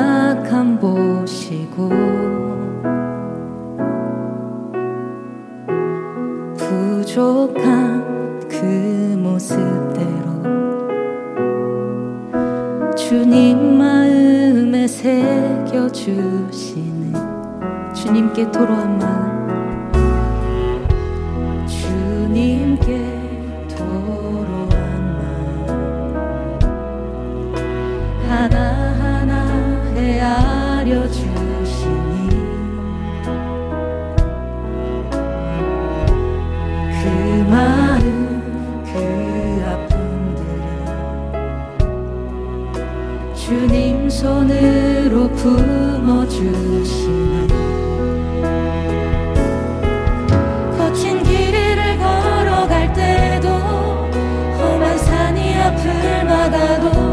연약함 보시고 부족한 그 모습대로 주님 마음에 새겨주시네 주님께 토로한 마음 품어주시네. 거친 길 위를 걸어갈 때도 험한 산이 앞을 막아도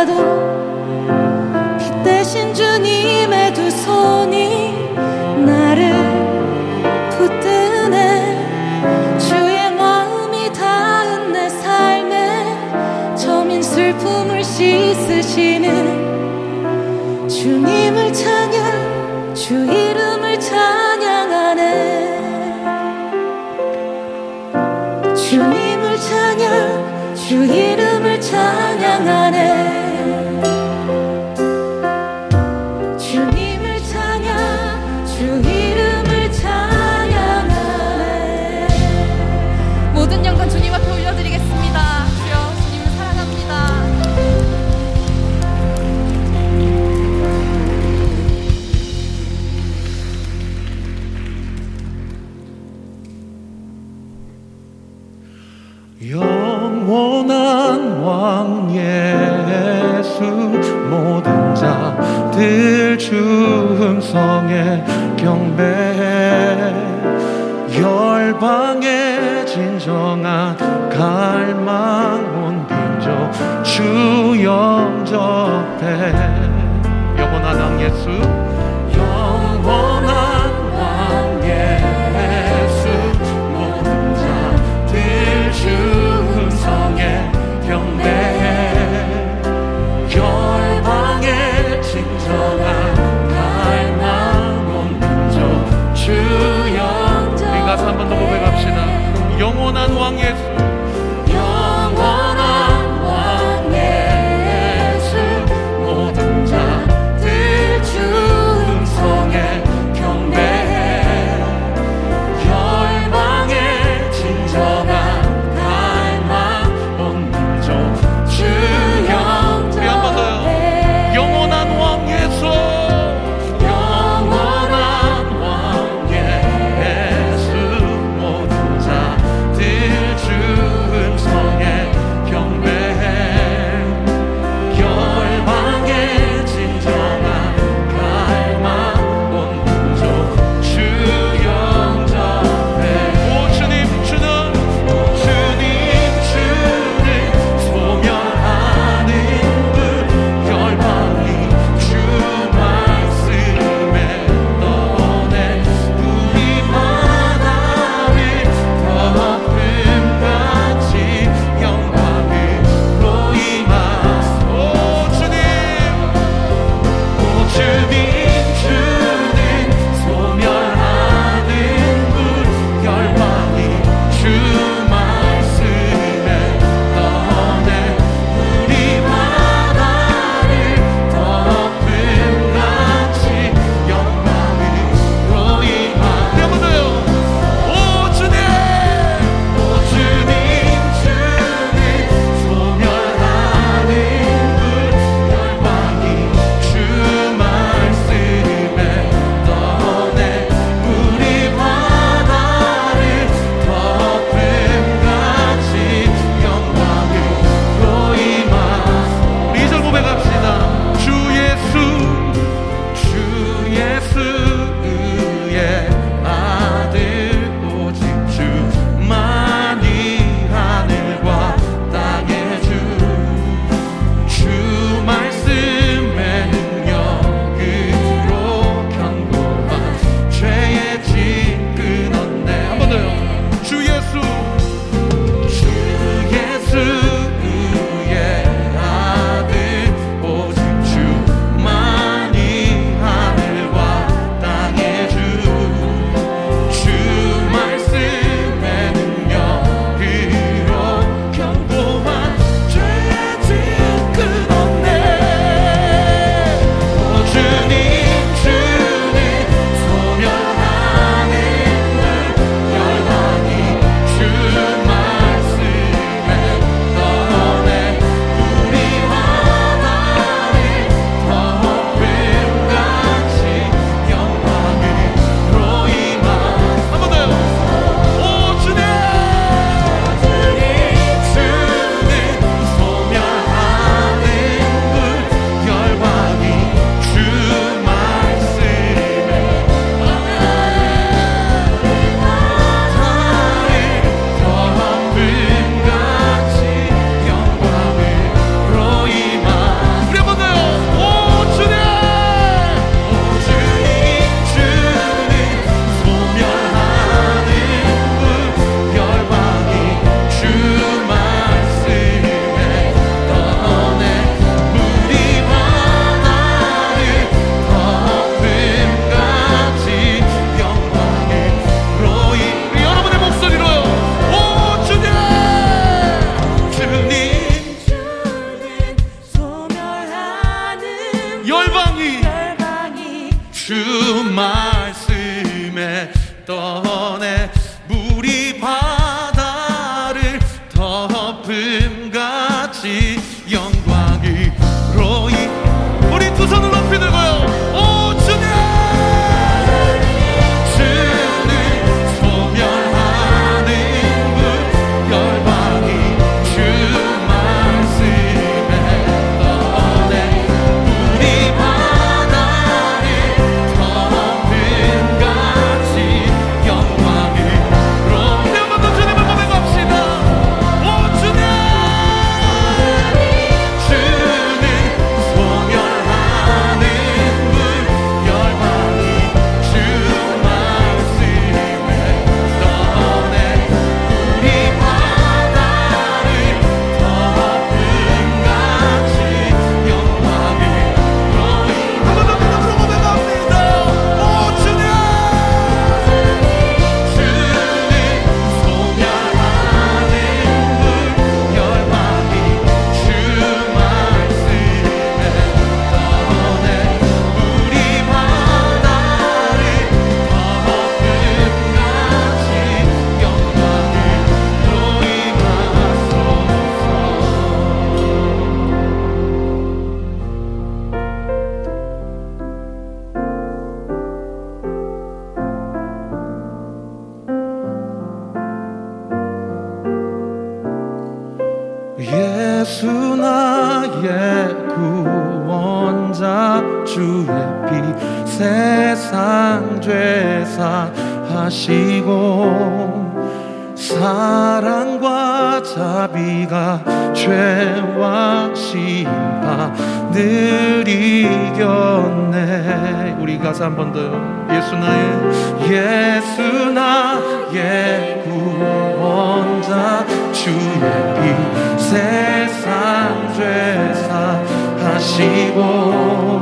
나도 빛 대신 주님의 두 손이 나를 붙드네. 주의 마음이 닿은 내 삶에 점인 슬픔을 씻으시는 주님을 찬양 주 이름을 찬양하네. 주님을 찬양 주 이름을 찬양하네. 영원한 왕 예수 모든 자들 주음성에 경배해 열방에 진정한 갈망 온 빈조 주 영접해. 영원한 왕 예수. 주의 피 세상 죄사 하시고 사랑과 자비가 죄와 심판을 이겼네. 우리 가사 한 번 더요 예수 나의 예수 나의 구원자 주의 피 세상 죄사 하시고